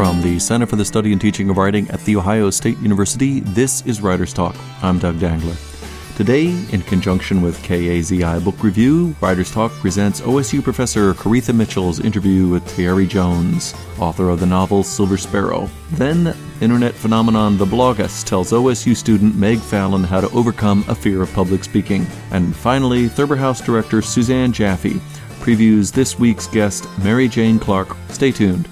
From the Center for the Study and Teaching of Writing at The Ohio State University, this is Writer's Talk. I'm Doug Dangler. Today, in conjunction with KAZI Book Review, Writers Talk presents OSU professor Koritha Mitchell's interview with Tayari Jones, author of the novel Silver Sparrow. Then, internet phenomenon The Bloggess tells OSU student Meg Fallon how to overcome a fear of public speaking. And finally, Thurber House director Susanne Jaffee previews this week's guest, Mary Jane Clark. Stay tuned.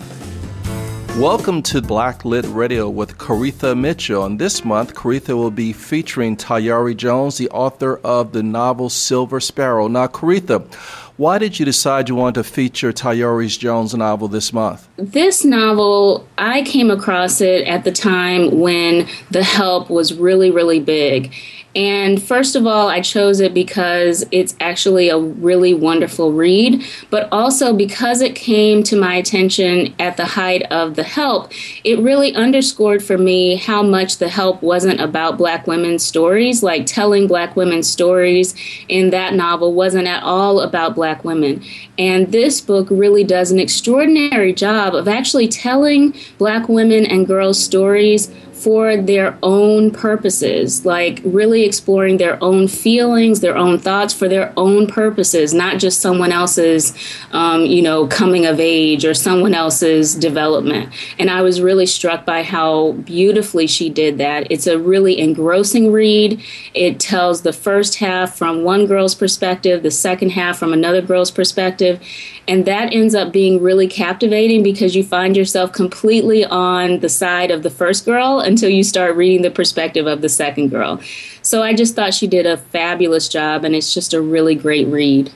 Welcome to Blacklit Radio with Koritha Mitchell. And this month, Koritha will be featuring Tayari Jones, the author of the novel Silver Sparrow. Now, Koritha, why did you decide you wanted to feature Tayari Jones' novel this month? This novel, I came across it at the time when The Help was really, really big. And first of all, I chose it because it's actually a really wonderful read, but also because it came to my attention at the height of The Help, it really underscored for me how much The Help wasn't about Black women's stories. Like telling Black women's stories in that novel wasn't at all about Black women. And this book really does an extraordinary job of actually telling Black women and girls' stories for their own purposes, like really exploring their own feelings, their own thoughts for their own purposes, not just someone else's, um, you know, coming of age or someone else's development. And I was really struck by how beautifully she did that. It's a really engrossing read. It tells the first half from one girl's perspective, the second half from another girl's perspective. And that ends up being really captivating because you find yourself completely on the side of the first girl until you start reading the perspective of the second girl. So I just thought she did a fabulous job, and it's just a really great read.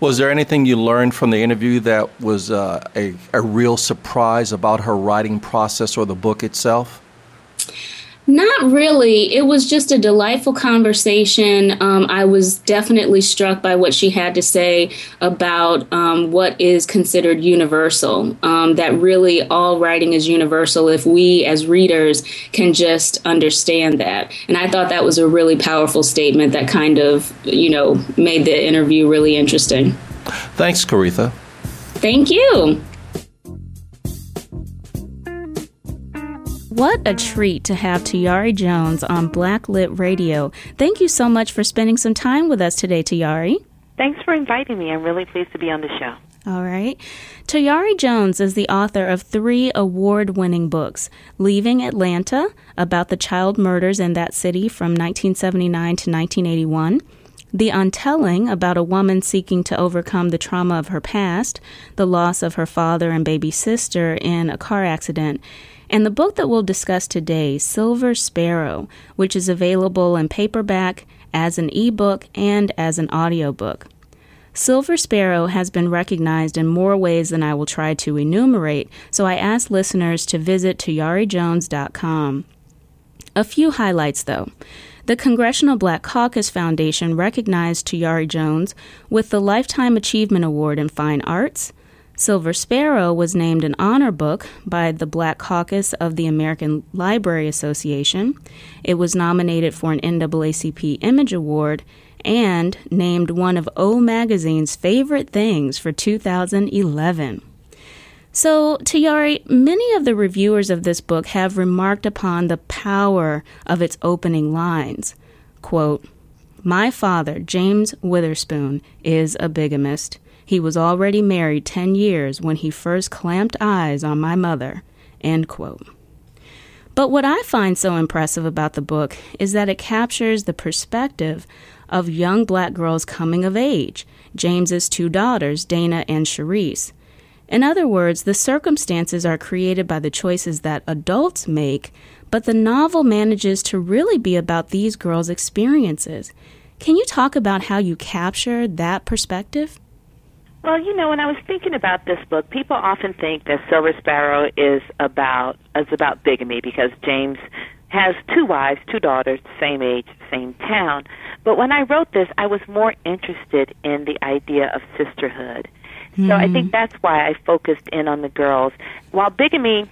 Was there anything you learned from the interview that was uh, a, a real surprise about her writing process or the book itself? Not really. It was just a delightful conversation. Um, I was definitely struck by what she had to say about um, what is considered universal. Um, that really all writing is universal if we as readers can just understand that. And I thought that was a really powerful statement that kind of, you know, made the interview really interesting. Thanks, Koritha. Thank you. What a treat to have Tayari Jones on Blacklit Radio. Thank you so much for spending some time with us today, Tayari. Thanks for inviting me. I'm really pleased to be on the show. All right. Tayari Jones is the author of three award winning books Leaving Atlanta, about the child murders in that city from 1979 to 1981. The Untelling, about a woman seeking to overcome the trauma of her past, the loss of her father and baby sister in a car accident, and the book that we'll discuss today, Silver Sparrow, which is available in paperback, as an ebook, and as an audiobook. Silver Sparrow has been recognized in more ways than I will try to enumerate, so I ask listeners to visit tayarijones.com. A few highlights, though. The Congressional Black Caucus Foundation recognized Tayari Jones with the Lifetime Achievement Award in Fine Arts, Silver Sparrow was named an honor book by the Black Caucus of the American Library Association. It was nominated for an NAACP Image Award and named one of O Magazine's favorite things for 2011. So, Tayari, many of the reviewers of this book have remarked upon the power of its opening lines. Quote, My father, James Witherspoon, is a bigamist. He was already married 10 years when he first clamped eyes on my mother. End quote. But what I find so impressive about the book is that it captures the perspective of young black girls coming of age, James's two daughters, Dana and Cherise. In other words, the circumstances are created by the choices that adults make, but the novel manages to really be about these girls' experiences. Can you talk about how you capture that perspective? Well, you know, when I was thinking about this book, people often think that Silver Sparrow is about is about bigamy because James has two wives, two daughters, same age, same town. But when I wrote this, I was more interested in the idea of sisterhood. Mm-hmm. So I think mm-hmm. that's why I focused in on the girls. While bigamy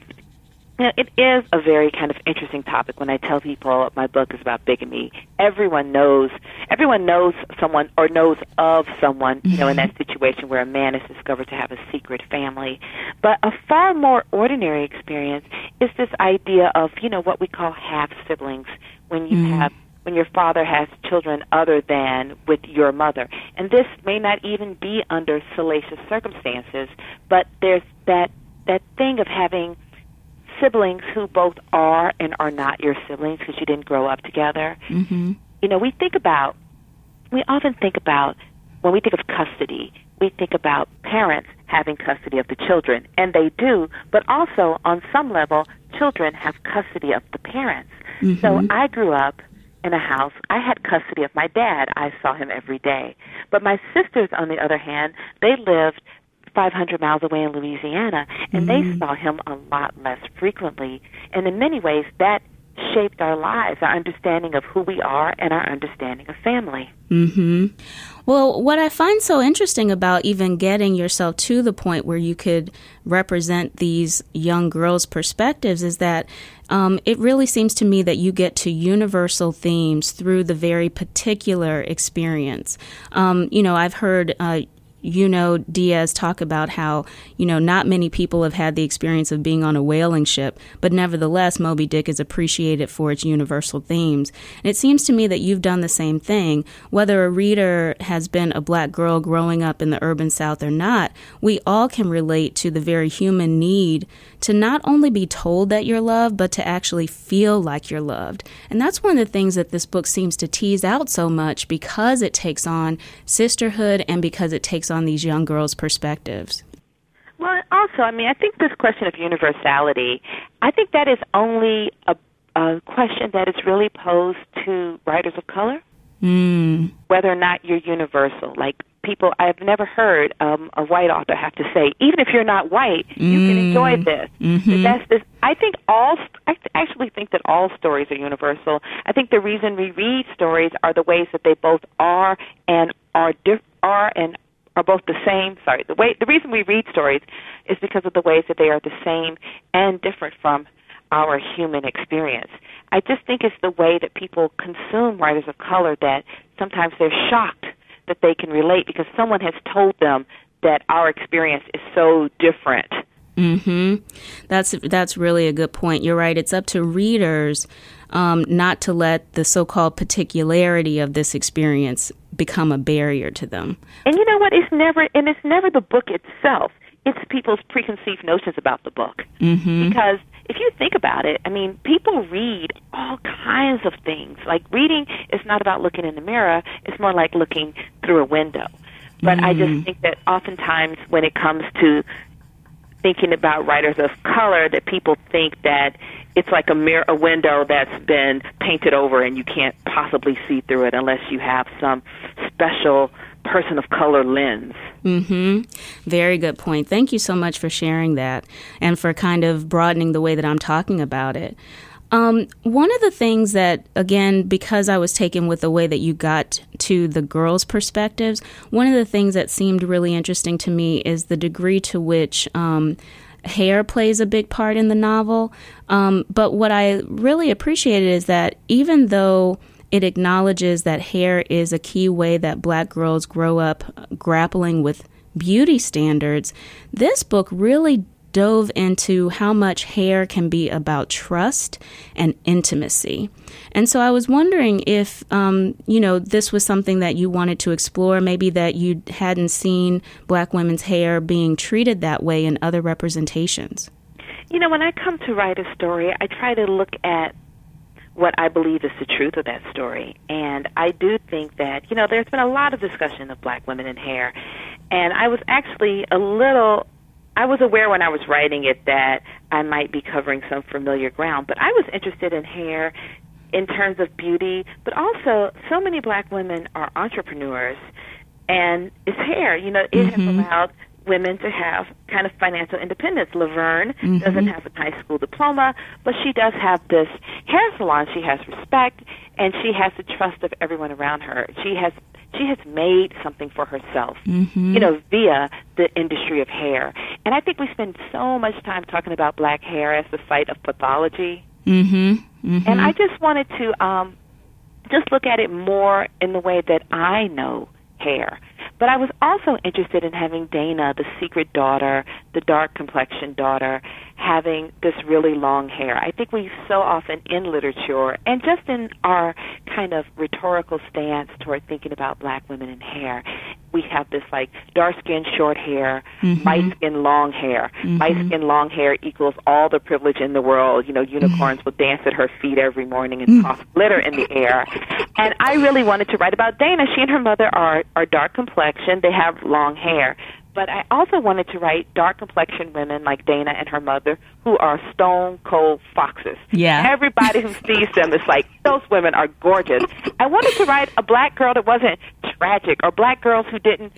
you know, it is a very kind of interesting topic when I tell people my book is about bigamy. Everyone knows, everyone knows someone or knows of someone, you know, in that mm-hmm. situation where a man is discovered to have a secret family. But a far more ordinary experience is this idea of, you know, what we call half siblings when you mm-hmm. have when your father has children other than with your mother. And this may not even be under salacious circumstances, but there's that that thing of having siblings who both are and are not your siblings because you didn't grow up together. Mm-hmm. You know, we think about, we often think about, when we think of custody, we think about parents having custody of the children, and they do, but also on some level, children have custody of the parents. Mm-hmm. So I grew up in a house. I had custody of my dad. I saw him every day. But my sisters, on the other hand, they lived 500 miles away in Louisiana, and Mm-hmm. they saw him a lot less frequently. And in many ways, that shaped our lives, our understanding of who we are, and our understanding of family. hmm Well, what I find so interesting about even getting yourself to the point where you could represent these young girls' perspectives is that um, it really seems to me that you get to universal themes through the very particular experience. Um, you know, I've heard. Uh, you know, Diaz talk about how, you know, not many people have had the experience of being on a whaling ship, but nevertheless, Moby Dick is appreciated for its universal themes. And it seems to me that you've done the same thing. Whether a reader has been a black girl growing up in the urban South or not, we all can relate to the very human need to not only be told that you're loved, but to actually feel like you're loved. And that's one of the things that this book seems to tease out so much because it takes on sisterhood and because it takes on these young girls' perspectives. Well, also, I mean, I think this question of universality, I think that is only a, a question that is really posed to writers of color, Mm. whether or not you're universal. Like people, I've never heard um, a white author have to say, even if you're not white, you can enjoy this. Mhm. That's this. I think all. I actually think that all stories are universal. I think the reason we read stories are the ways that they both are and are diff- are and are both the same. Sorry, the way the reason we read stories is because of the ways that they are the same and different from our human experience. I just think it's the way that people consume writers of color that sometimes they're shocked that they can relate because someone has told them that our experience is so different. Hmm. That's that's really a good point. You're right. It's up to readers um, not to let the so-called particularity of this experience become a barrier to them. And you know what? It's never and it's never the book itself. It's people's preconceived notions about the book. Mm-hmm. Because if you think about it, I mean, people read all kinds of things. Like reading is not about looking in the mirror, it's more like looking through a window. But I just think that oftentimes when it comes to thinking about writers of color that people think that it's like a mirror a window that's been painted over and you can't possibly see through it unless you have some special person of color lens. Mm-hmm. Very good point. Thank you so much for sharing that and for kind of broadening the way that I'm talking about it. Um, one of the things that, again, because I was taken with the way that you got to the girls' perspectives, one of the things that seemed really interesting to me is the degree to which um, hair plays a big part in the novel. Um, but what I really appreciated is that even though it acknowledges that hair is a key way that black girls grow up grappling with beauty standards, this book really dove into how much hair can be about trust and intimacy. And so I was wondering if, um, you know, this was something that you wanted to explore, maybe that you hadn't seen black women's hair being treated that way in other representations. You know, when I come to write a story, I try to look at what I believe is the truth of that story. And I do think that, you know, there's been a lot of discussion of black women in hair. And I was actually a little I was aware when I was writing it that I might be covering some familiar ground, but I was interested in hair in terms of beauty, but also so many black women are entrepreneurs and it's hair, you know, it has mm-hmm. allowed women to have kind of financial independence. Laverne mm-hmm. doesn't have a high school diploma, but she does have this hair salon. She has respect and she has the trust of everyone around her. She has she has made something for herself, mm-hmm. you know, via the industry of hair. And I think we spend so much time talking about black hair as the site of pathology. Mm-hmm. Mm-hmm. And I just wanted to um, just look at it more in the way that I know hair. But I was also interested in having Dana, the secret daughter, the dark complexion daughter, having this really long hair. I think we so often in literature and just in our kind of rhetorical stance toward thinking about black women and hair, we have this like dark skin, short hair, mm-hmm. light skin, long hair. Mm-hmm. Light skin, long hair equals all the privilege in the world. You know, unicorns mm-hmm. will dance at her feet every morning and toss glitter in the air. And I really wanted to write about Dana. She and her mother are are dark complexion. They have long hair. But I also wanted to write dark complexioned women like Dana and her mother who are stone cold foxes. Yeah. Everybody who sees them is like, those women are gorgeous. I wanted to write a black girl that wasn't tragic or black girls who didn't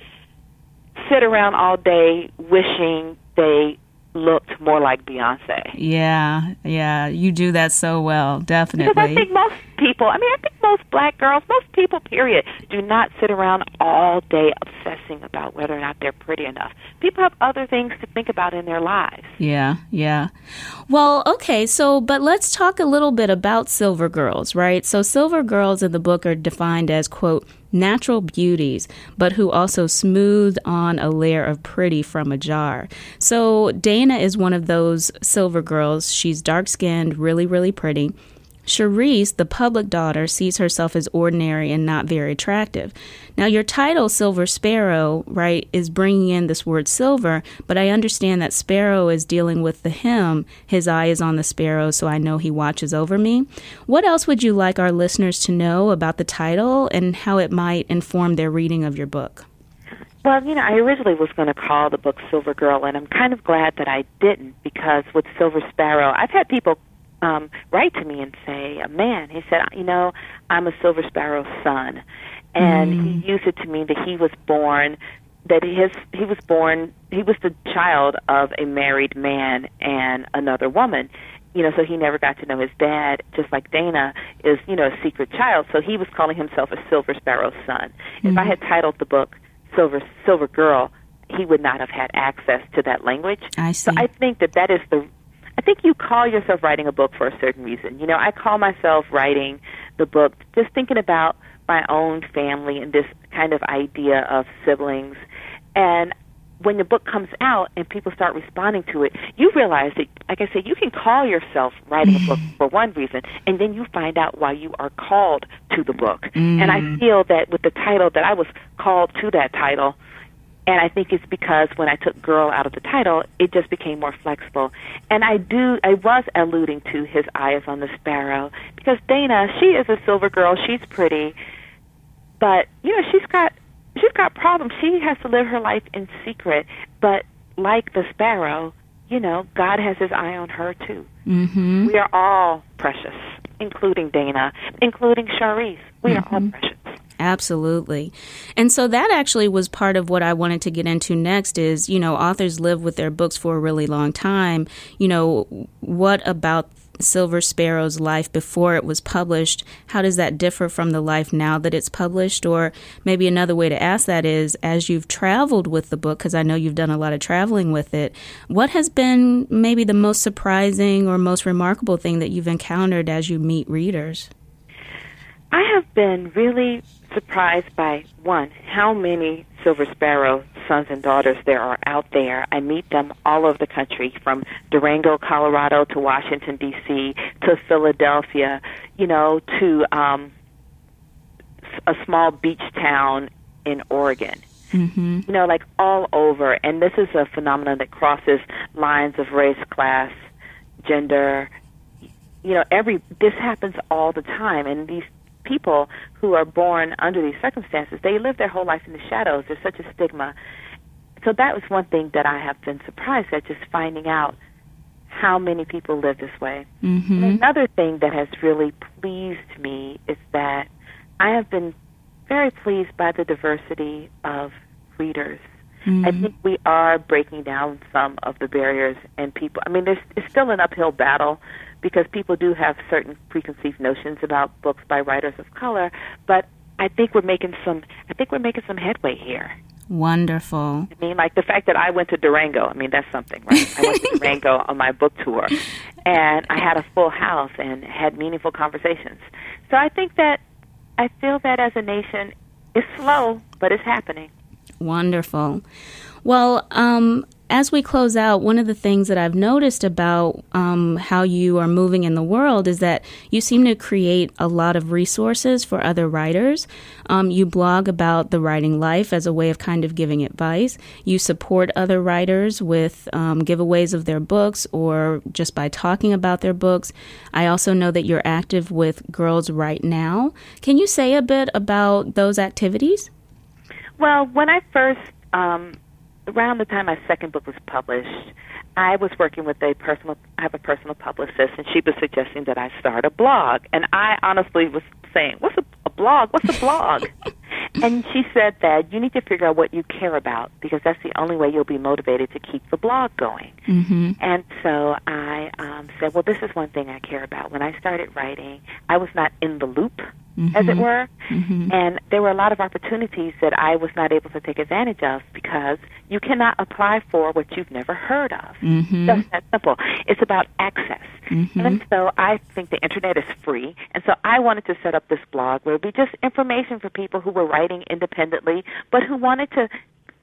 sit around all day wishing they looked more like Beyonce. Yeah, yeah, you do that so well, definitely. Because I think most people, I mean, I think most black girls, most people, period, do not sit around all day obsessing about whether or not they're pretty enough. People have other things to think about in their lives. Yeah, yeah. Well, okay, so, but let's talk a little bit about Silver Girls, right? So, Silver Girls in the book are defined as, quote, natural beauties, but who also smooth on a layer of pretty from a jar. So Dana is one of those silver girls. She's dark skinned, really, really pretty. Cherise, the public daughter, sees herself as ordinary and not very attractive. Now, your title, Silver Sparrow, right, is bringing in this word silver, but I understand that Sparrow is dealing with the him. His eye is on the sparrow, so I know he watches over me. What else would you like our listeners to know about the title and how it might inform their reading of your book? Well, you know, I originally was going to call the book Silver Girl, and I'm kind of glad that I didn't because with Silver Sparrow, I've had people um, write to me and say, a man, he said, you know, I'm a silver sparrow's son, and mm. he used it to mean that he was born that his he was born he was the child of a married man and another woman you know so he never got to know his dad just like dana is you know a secret child so he was calling himself a silver sparrow's son mm-hmm. if i mm-hmm. had titled the book silver silver girl he would not have had access to that language I see. so i think that that is the think you call yourself writing a book for a certain reason. You know, I call myself writing the book just thinking about my own family and this kind of idea of siblings. And when the book comes out and people start responding to it, you realize that, like I said, you can call yourself writing a book for one reason, and then you find out why you are called to the book. Mm. And I feel that with the title, that I was called to that title and I think it's because when I took girl out of the title, it just became more flexible. And I do, I was alluding to his eyes on the sparrow because Dana, she is a silver girl. She's pretty, but you know, she's got, she's got problems. She has to live her life in secret. But like the sparrow, you know, God has His eye on her too. Mm-hmm. We are all precious, including Dana, including Cherise. We mm-hmm. are all precious. Absolutely. And so that actually was part of what I wanted to get into next is, you know, authors live with their books for a really long time. You know, what about Silver Sparrow's life before it was published? How does that differ from the life now that it's published? Or maybe another way to ask that is as you've traveled with the book, because I know you've done a lot of traveling with it, what has been maybe the most surprising or most remarkable thing that you've encountered as you meet readers? I have been really surprised by one how many silver sparrow sons and daughters there are out there. I meet them all over the country, from Durango, Colorado, to Washington D.C. to Philadelphia, you know, to um, a small beach town in Oregon. Mm-hmm. You know, like all over. And this is a phenomenon that crosses lines of race, class, gender. You know, every this happens all the time, and these people who are born under these circumstances, they live their whole life in the shadows. There's such a stigma. So that was one thing that I have been surprised at, just finding out how many people live this way. Mm-hmm. another thing that has really pleased me is that I have been very pleased by the diversity of readers. Mm-hmm. I think we are breaking down some of the barriers, and people. I mean, there's it's still an uphill battle because people do have certain preconceived notions about books by writers of color, but I think we're making some. I think we're making some headway here. Wonderful. I mean, like the fact that I went to Durango. I mean, that's something, right? I went to Durango on my book tour, and I had a full house and had meaningful conversations. So I think that I feel that as a nation, it's slow, but it's happening. Wonderful. Well, um, as we close out, one of the things that I've noticed about um, how you are moving in the world is that you seem to create a lot of resources for other writers. Um, you blog about the writing life as a way of kind of giving advice. You support other writers with um, giveaways of their books or just by talking about their books. I also know that you're active with Girls Write Now. Can you say a bit about those activities? Well, when I first um, around the time my second book was published, I was working with a personal. I have a personal publicist, and she was suggesting that I start a blog. And I honestly was saying, "What's a, a blog? What's a blog?" and she said that you need to figure out what you care about because that's the only way you'll be motivated to keep the blog going. Mm-hmm. And so I um, said, "Well, this is one thing I care about." When I started writing, I was not in the loop Mm-hmm. as it were. Mm-hmm. And there were a lot of opportunities that I was not able to take advantage of because you cannot apply for what you've never heard of. Mm-hmm. Just that simple. It's about access. Mhm. And so I think the internet is free. And so I wanted to set up this blog where it would be just information for people who were writing independently but who wanted to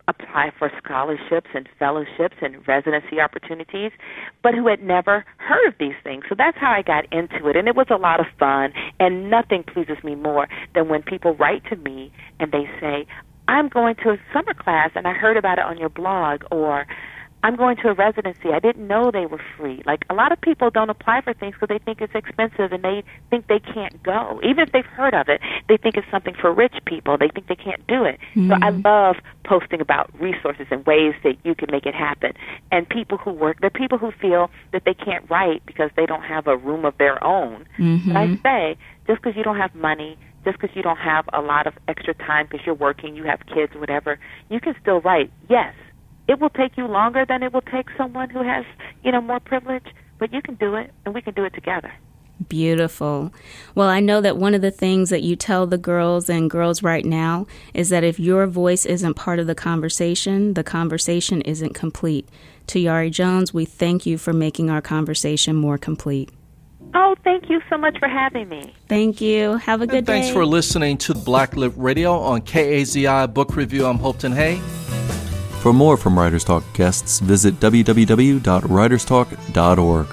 apply for scholarships and fellowships and residency opportunities, but who had never heard of these things. So that's how I got into it, and it was a lot of fun. And nothing pleases me more than when people write to me and they say, "I'm going to a summer class and I heard about it on your blog," or I'm going to a residency. I didn't know they were free. Like a lot of people don't apply for things because they think it's expensive and they think they can't go. Even if they've heard of it, they think it's something for rich people. They think they can't do it. So I love posting about resources and ways that you can make it happen. And people who work, there are people who feel that they can't write because they don't have a room of their own. Mhm. But I say, just because you don't have money, just because you don't have a lot of extra time because you're working, you have kids, whatever, you can still write. Yes, it will take you longer than it will take someone who has, you know, more privilege, but you can do it, and we can do it together. Beautiful. Well, I know that one of the things that you tell the girls and Girls Write Now is that if your voice isn't part of the conversation, the conversation isn't complete. Tayari Jones, we thank you for making our conversation more complete. Oh, thank you so much for having me. Thank you. Have a good And thanks day. for listening to Blacklit Radio on KAZI Book Review. I'm Hopeton Hay. For more from Writers Talk guests, visit www.writerstalk.org.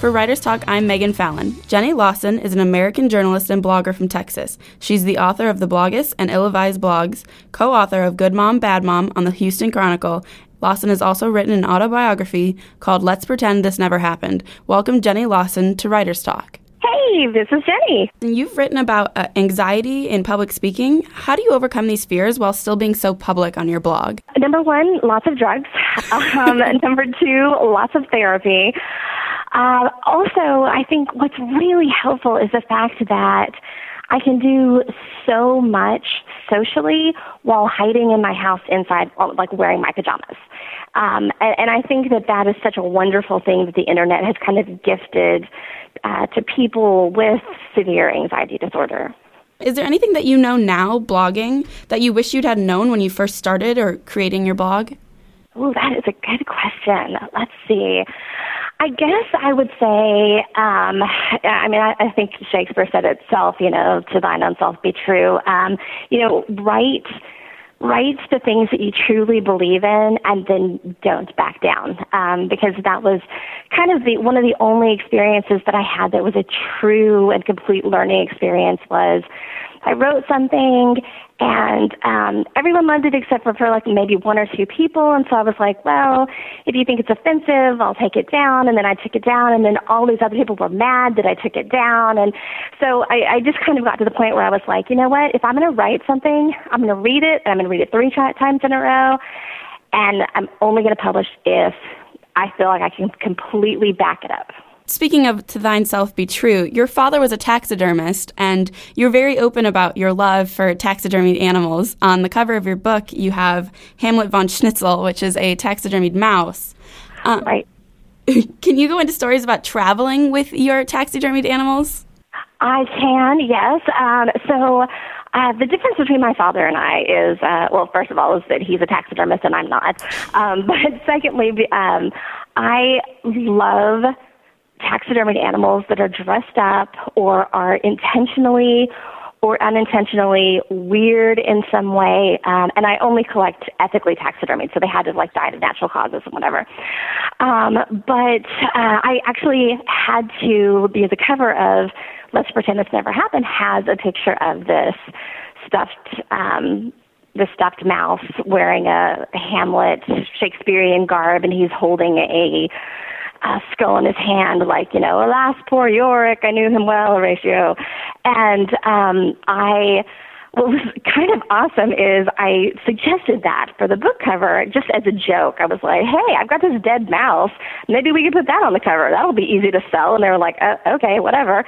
For Writers Talk, I'm Megan Fallon. Jenny Lawson is an American journalist and blogger from Texas. She's the author of The Bloggess and Ill-Advised Blogs, co-author of Good Mom, Bad Mom on the Houston Chronicle. Lawson has also written an autobiography called Let's Pretend This Never Happened. Welcome Jenny Lawson to Writers Talk. Hey, this is Jenny. And You've written about uh, anxiety in public speaking. How do you overcome these fears while still being so public on your blog? Number one, lots of drugs. Um, number two, lots of therapy. Uh, also, I think what's really helpful is the fact that I can do so much socially while hiding in my house inside, like wearing my pajamas. Um, and, and I think that that is such a wonderful thing that the internet has kind of gifted uh, to people with severe anxiety disorder. Is there anything that you know now, blogging, that you wish you'd had known when you first started or creating your blog? Oh, that is a good question. Let's see. I guess I would say, um, I mean, I, I think Shakespeare said it itself, you know, to thine own self be true. Um, you know, write, write the things that you truly believe in and then don't back down. Um, because that was kind of the, one of the only experiences that I had that was a true and complete learning experience was I wrote something and um, everyone loved it except for, for like maybe one or two people. And so I was like, well, if you think it's offensive, I'll take it down. And then I took it down, and then all these other people were mad that I took it down. And so I, I just kind of got to the point where I was like, you know what? If I'm going to write something, I'm going to read it, and I'm going to read it three times in a row, and I'm only going to publish if I feel like I can completely back it up. Speaking of to thine self be true, your father was a taxidermist, and you're very open about your love for taxidermied animals. On the cover of your book, you have Hamlet von Schnitzel, which is a taxidermied mouse. Uh, Right. can you go into stories about traveling with your taxidermied animals? I can, yes. Um, so Uh, the difference between my father and I is, uh, well, first of all, is that he's a taxidermist and I'm not. Um, but secondly, um, I love taxidermied animals that are dressed up or are intentionally or unintentionally weird in some way. Um, and I only collect ethically taxidermied, so they had to like die of natural causes and whatever. Um, but uh, I actually had to be the cover of Let's Pretend This Never Happened has a picture of this stuffed um, the stuffed mouse wearing a Hamlet Shakespearean garb, and he's holding a uh, skull in his hand, like, you know, alas, poor Yorick, I knew him well, Horatio. And um, I, what was kind of awesome is I suggested that for the book cover just as a joke. I was like, hey, I've got this dead mouse. Maybe we could put that on the cover. That'll be easy to sell. And they were like, oh, okay, whatever.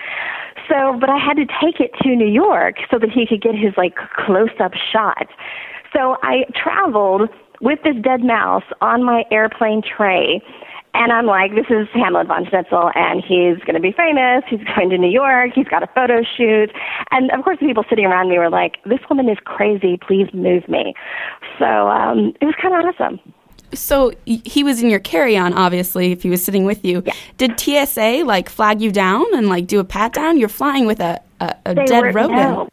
So, but I had to take it to New York so that he could get his like close up shot. So I traveled with this dead mouse on my airplane tray and I'm like, this is Hamlet von Schnitzel, and he's going to be famous. He's going to New York. He's got a photo shoot. And of course, the people sitting around me were like, this woman is crazy. Please move me. So um, it was kind of awesome. So he was in your carry-on, obviously, if he was sitting with you. Yeah. Did TSA like flag you down and like do a pat down? You're flying with a, a, a dead were, rodent. No.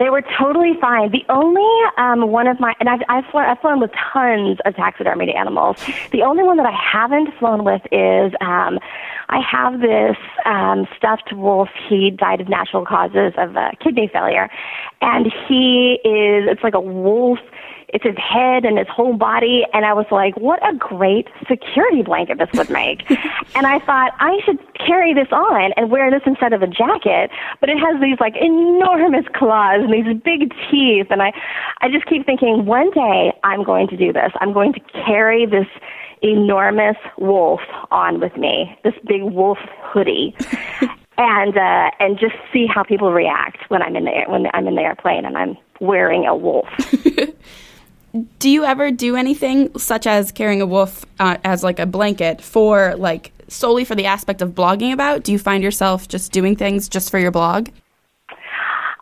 They were totally fine. The only um, one of my, and I've, I've, flown, I've flown with tons of taxidermied animals. The only one that I haven't flown with is um, I have this um, stuffed wolf. He died of natural causes of uh, kidney failure. And he is, it's like a wolf it's his head and his whole body. And I was like, what a great security blanket this would make. and I thought I should carry this on and wear this instead of a jacket. But it has these like enormous claws and these big teeth. And I, I just keep thinking one day I'm going to do this. I'm going to carry this enormous wolf on with me, this big wolf hoodie. and uh, and just see how people react when I'm in the when I'm in the airplane and I'm wearing a wolf. do you ever do anything such as carrying a wolf uh, as like a blanket for like solely for the aspect of blogging about? Do you find yourself just doing things just for your blog?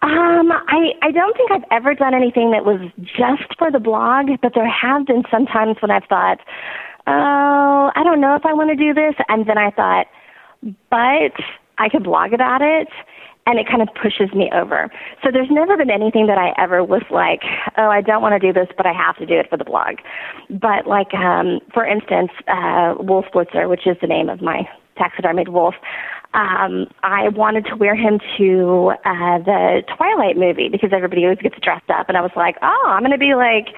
Um, I, I don't think I've ever done anything that was just for the blog, but there have been some times when I've thought, oh, I don't know if I want to do this. And then I thought, but I could blog about it and it kind of pushes me over. So there's never been anything that I ever was like, oh, I don't want to do this, but I have to do it for the blog. But like, um, for instance, uh, Wolf Blitzer, which is the name of my taxidermied wolf, um, I wanted to wear him to uh, the Twilight movie because everybody always gets dressed up, and I was like, oh, I'm going to be like,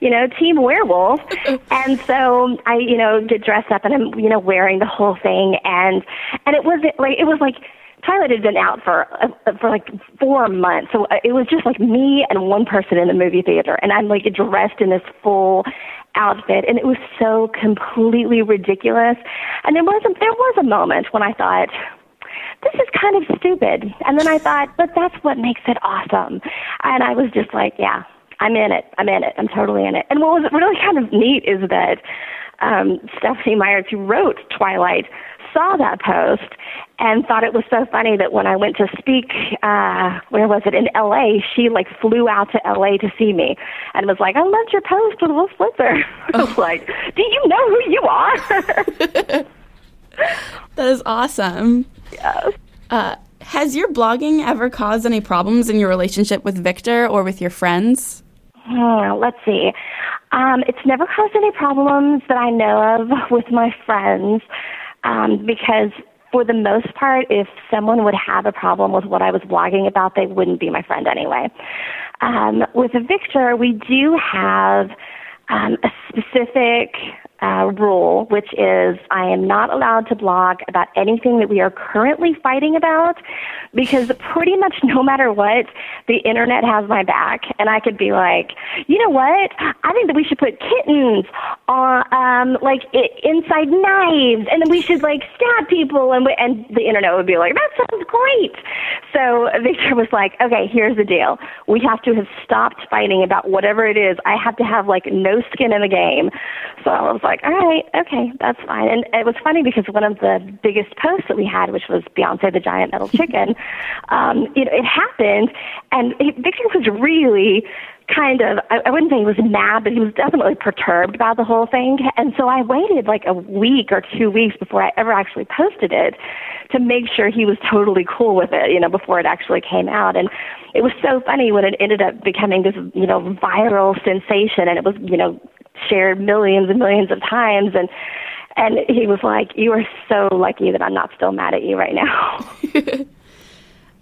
you know, Team Werewolf, and so I, you know, get dressed up, and I'm, you know, wearing the whole thing, and and it was like it was like Twilight had been out for uh, for like four months, so uh, it was just like me and one person in the movie theater, and I'm like dressed in this full outfit, and it was so completely ridiculous. And there was a, there was a moment when I thought, this is kind of stupid, and then I thought, but that's what makes it awesome. And I was just like, yeah, I'm in it. I'm in it. I'm totally in it. And what was really kind of neat is that um, Stephenie Meyers, who wrote Twilight, saw that post and thought it was so funny that when I went to speak, uh, where was it in L.A., she like flew out to L.A. to see me and was like, "I loved your post with Wolf Blitzer." I was like, "Do you know who you are?" that is awesome. Yes. Uh, has your blogging ever caused any problems in your relationship with Victor or with your friends? Hmm, let's see. Um, it's never caused any problems that I know of with my friends um, because for the most part, if someone would have a problem with what I was blogging about, they wouldn't be my friend anyway. Um, with Victor, we do have um, a specific uh, rule, which is I am not allowed to blog about anything that we are currently fighting about because pretty much no matter what, the internet has my back. And I could be like, you know what? I think that we should put kittens on, um, like I- inside knives and then we should like stab people. And, we- and the internet would be like, that sounds great. So Victor was like, okay, here's the deal. We have to have stopped fighting about whatever it is. I have to have like no skin in the game. So I was all right, okay, that's fine. And it was funny because one of the biggest posts that we had, which was Beyonce the Giant Metal Chicken, um, you know, it happened, and Victor was really kind of I, I wouldn't say he was mad, but he was definitely perturbed about the whole thing. And so I waited like a week or two weeks before I ever actually posted it to make sure he was totally cool with it, you know, before it actually came out. And it was so funny when it ended up becoming this, you know, viral sensation and it was, you know, shared millions and millions of times and and he was like, You are so lucky that I'm not still mad at you right now.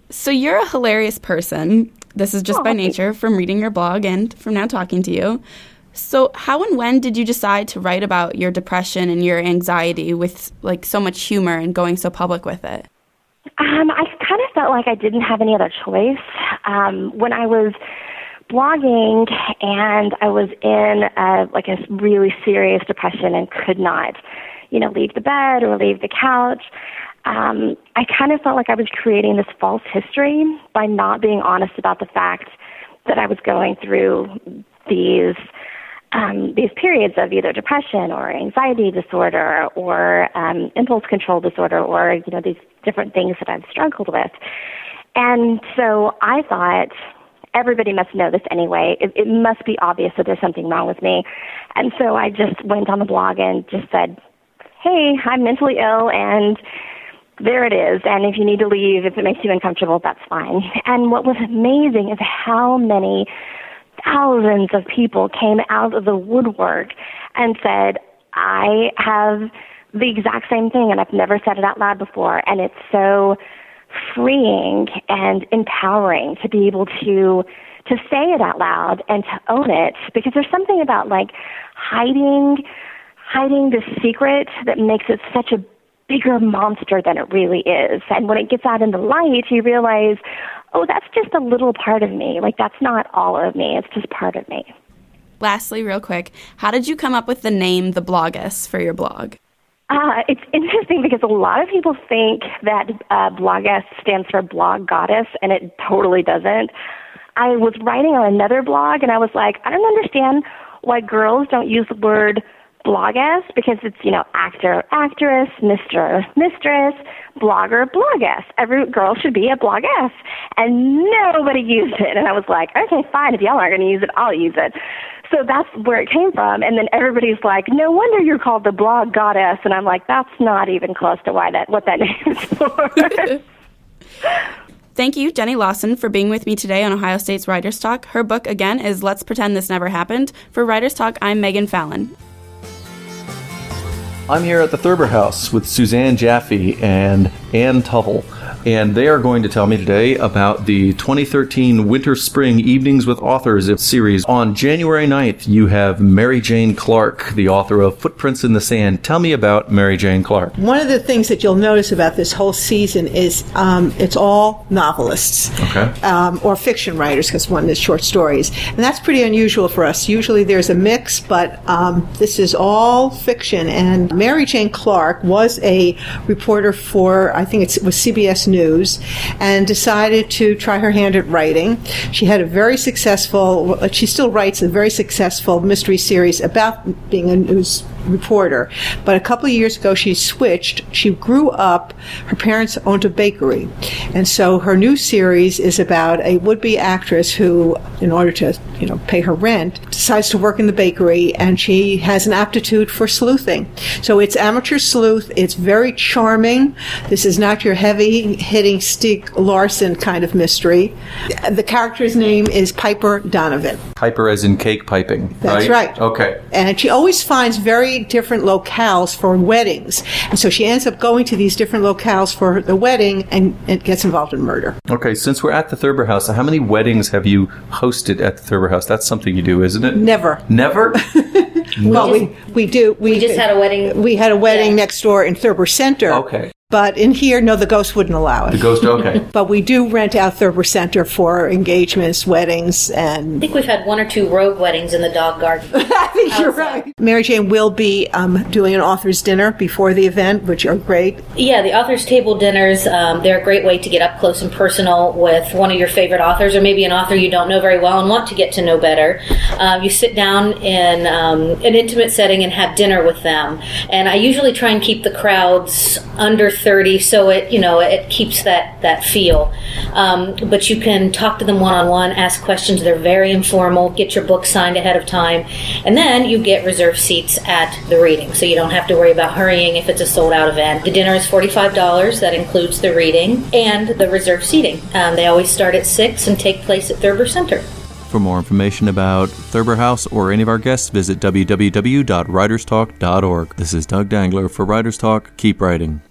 so you're a hilarious person. This is just oh, by nature from reading your blog and from now talking to you. So, how and when did you decide to write about your depression and your anxiety with like so much humor and going so public with it? Um, I kind of felt like I didn't have any other choice. Um, when I was blogging and I was in a, like a really serious depression and could not, you know, leave the bed or leave the couch um, I kind of felt like I was creating this false history by not being honest about the fact that I was going through these um, these periods of either depression or anxiety disorder or um, impulse control disorder or you know these different things that I've struggled with. And so I thought everybody must know this anyway. It, it must be obvious that there's something wrong with me. And so I just went on the blog and just said, "Hey, I'm mentally ill and." there it is. And if you need to leave, if it makes you uncomfortable, that's fine. And what was amazing is how many thousands of people came out of the woodwork and said, I have the exact same thing and I've never said it out loud before. And it's so freeing and empowering to be able to to say it out loud and to own it because there's something about like hiding hiding the secret that makes it such a bigger monster than it really is. And when it gets out in the light, you realize, oh, that's just a little part of me. Like, that's not all of me, it's just part of me. Lastly, real quick, how did you come up with the name The Bloggess for your blog? Uh, it's interesting because a lot of people think that uh, Bloggess stands for Blog Goddess, and it totally doesn't. I was writing on another blog, and I was like, I don't understand why girls don't use the word bloggess because it's, you know, actor, actress, Mr., mistress, blogger, bloggess. Every girl should be a bloggess. And nobody used it. And I was like, okay, fine. If y'all aren't going to use it, I'll use it. So that's where it came from. And then everybody's like, no wonder you're called the blog goddess. And I'm like, that's not even close to why that, what that name is for. Thank you, Jenny Lawson, for being with me today on Ohio State's Writers Talk. Her book, again, is Let's Pretend This Never Happened. For Writers Talk, I'm Megan Fallon. I'm here at the Thurber House with Susanne Jaffee and Ann Tuvell and they are going to tell me today about the 2013 Winter Spring Evenings with Authors series. On January 9th, you have Mary Jane Clark, the author of Footprints in the Sand. Tell me about Mary Jane Clark. One of the things that you'll notice about this whole season is um, it's all novelists okay. um, or fiction writers, because one is short stories. And that's pretty unusual for us. Usually there's a mix, but um, this is all fiction. And Mary Jane Clark was a reporter for, I think it was CBS News news and decided to try her hand at writing. She had a very successful, she still writes a very successful mystery series about being a news reporter. But a couple of years ago, she switched. She grew up, her parents owned a bakery. And so her new series is about a would be actress who, in order to, you know, pay her rent, decides to work in the bakery and she has an aptitude for sleuthing. So it's amateur sleuth. It's very charming. This is not your heavy hitting Stieg Larsson kind of mystery. The character's name is Piper Donovan. Piper as in cake piping. That's right. right. Okay. And she always finds very different locales for weddings. And so she ends up going to these different locales for the wedding and, and gets involved in murder. Okay, since we're at the Thurber House, how many weddings have you hosted at the Thurber House? That's something you do, isn't it? Never. Never? well, we, we do. We, we, just had a wedding. We had a wedding yeah. next door in Thurber Center. Okay. But in here, no, the ghost wouldn't allow it. The ghost, okay. but we do rent out Thurber Center for engagements, weddings, and. I think we've had one or two rogue weddings in the dog garden. I think you're right. Mary Jane will be um, doing an author's dinner before the event, which are great. Yeah, the author's table dinners, um, they're a great way to get up close and personal with one of your favorite authors or maybe an author you don't know very well and want to get to know better. Um, you sit down in um, an intimate setting and have dinner with them. And I usually try and keep the crowds under 30 so it you know it keeps that that feel. Um, but you can talk to them one-on-one ask questions. They're very informal. Get your book signed ahead of time. And then you get reserved seats at the reading. So you don't have to worry about hurrying if it's a sold out event. The dinner is $45 that includes the reading and the reserved seating. Um, they always start at 6 and take place at thurber center. For more information about Thurber House or any of our guests, visit www.writerstalk.org. This is Doug Dangler for Writers Talk. Keep writing.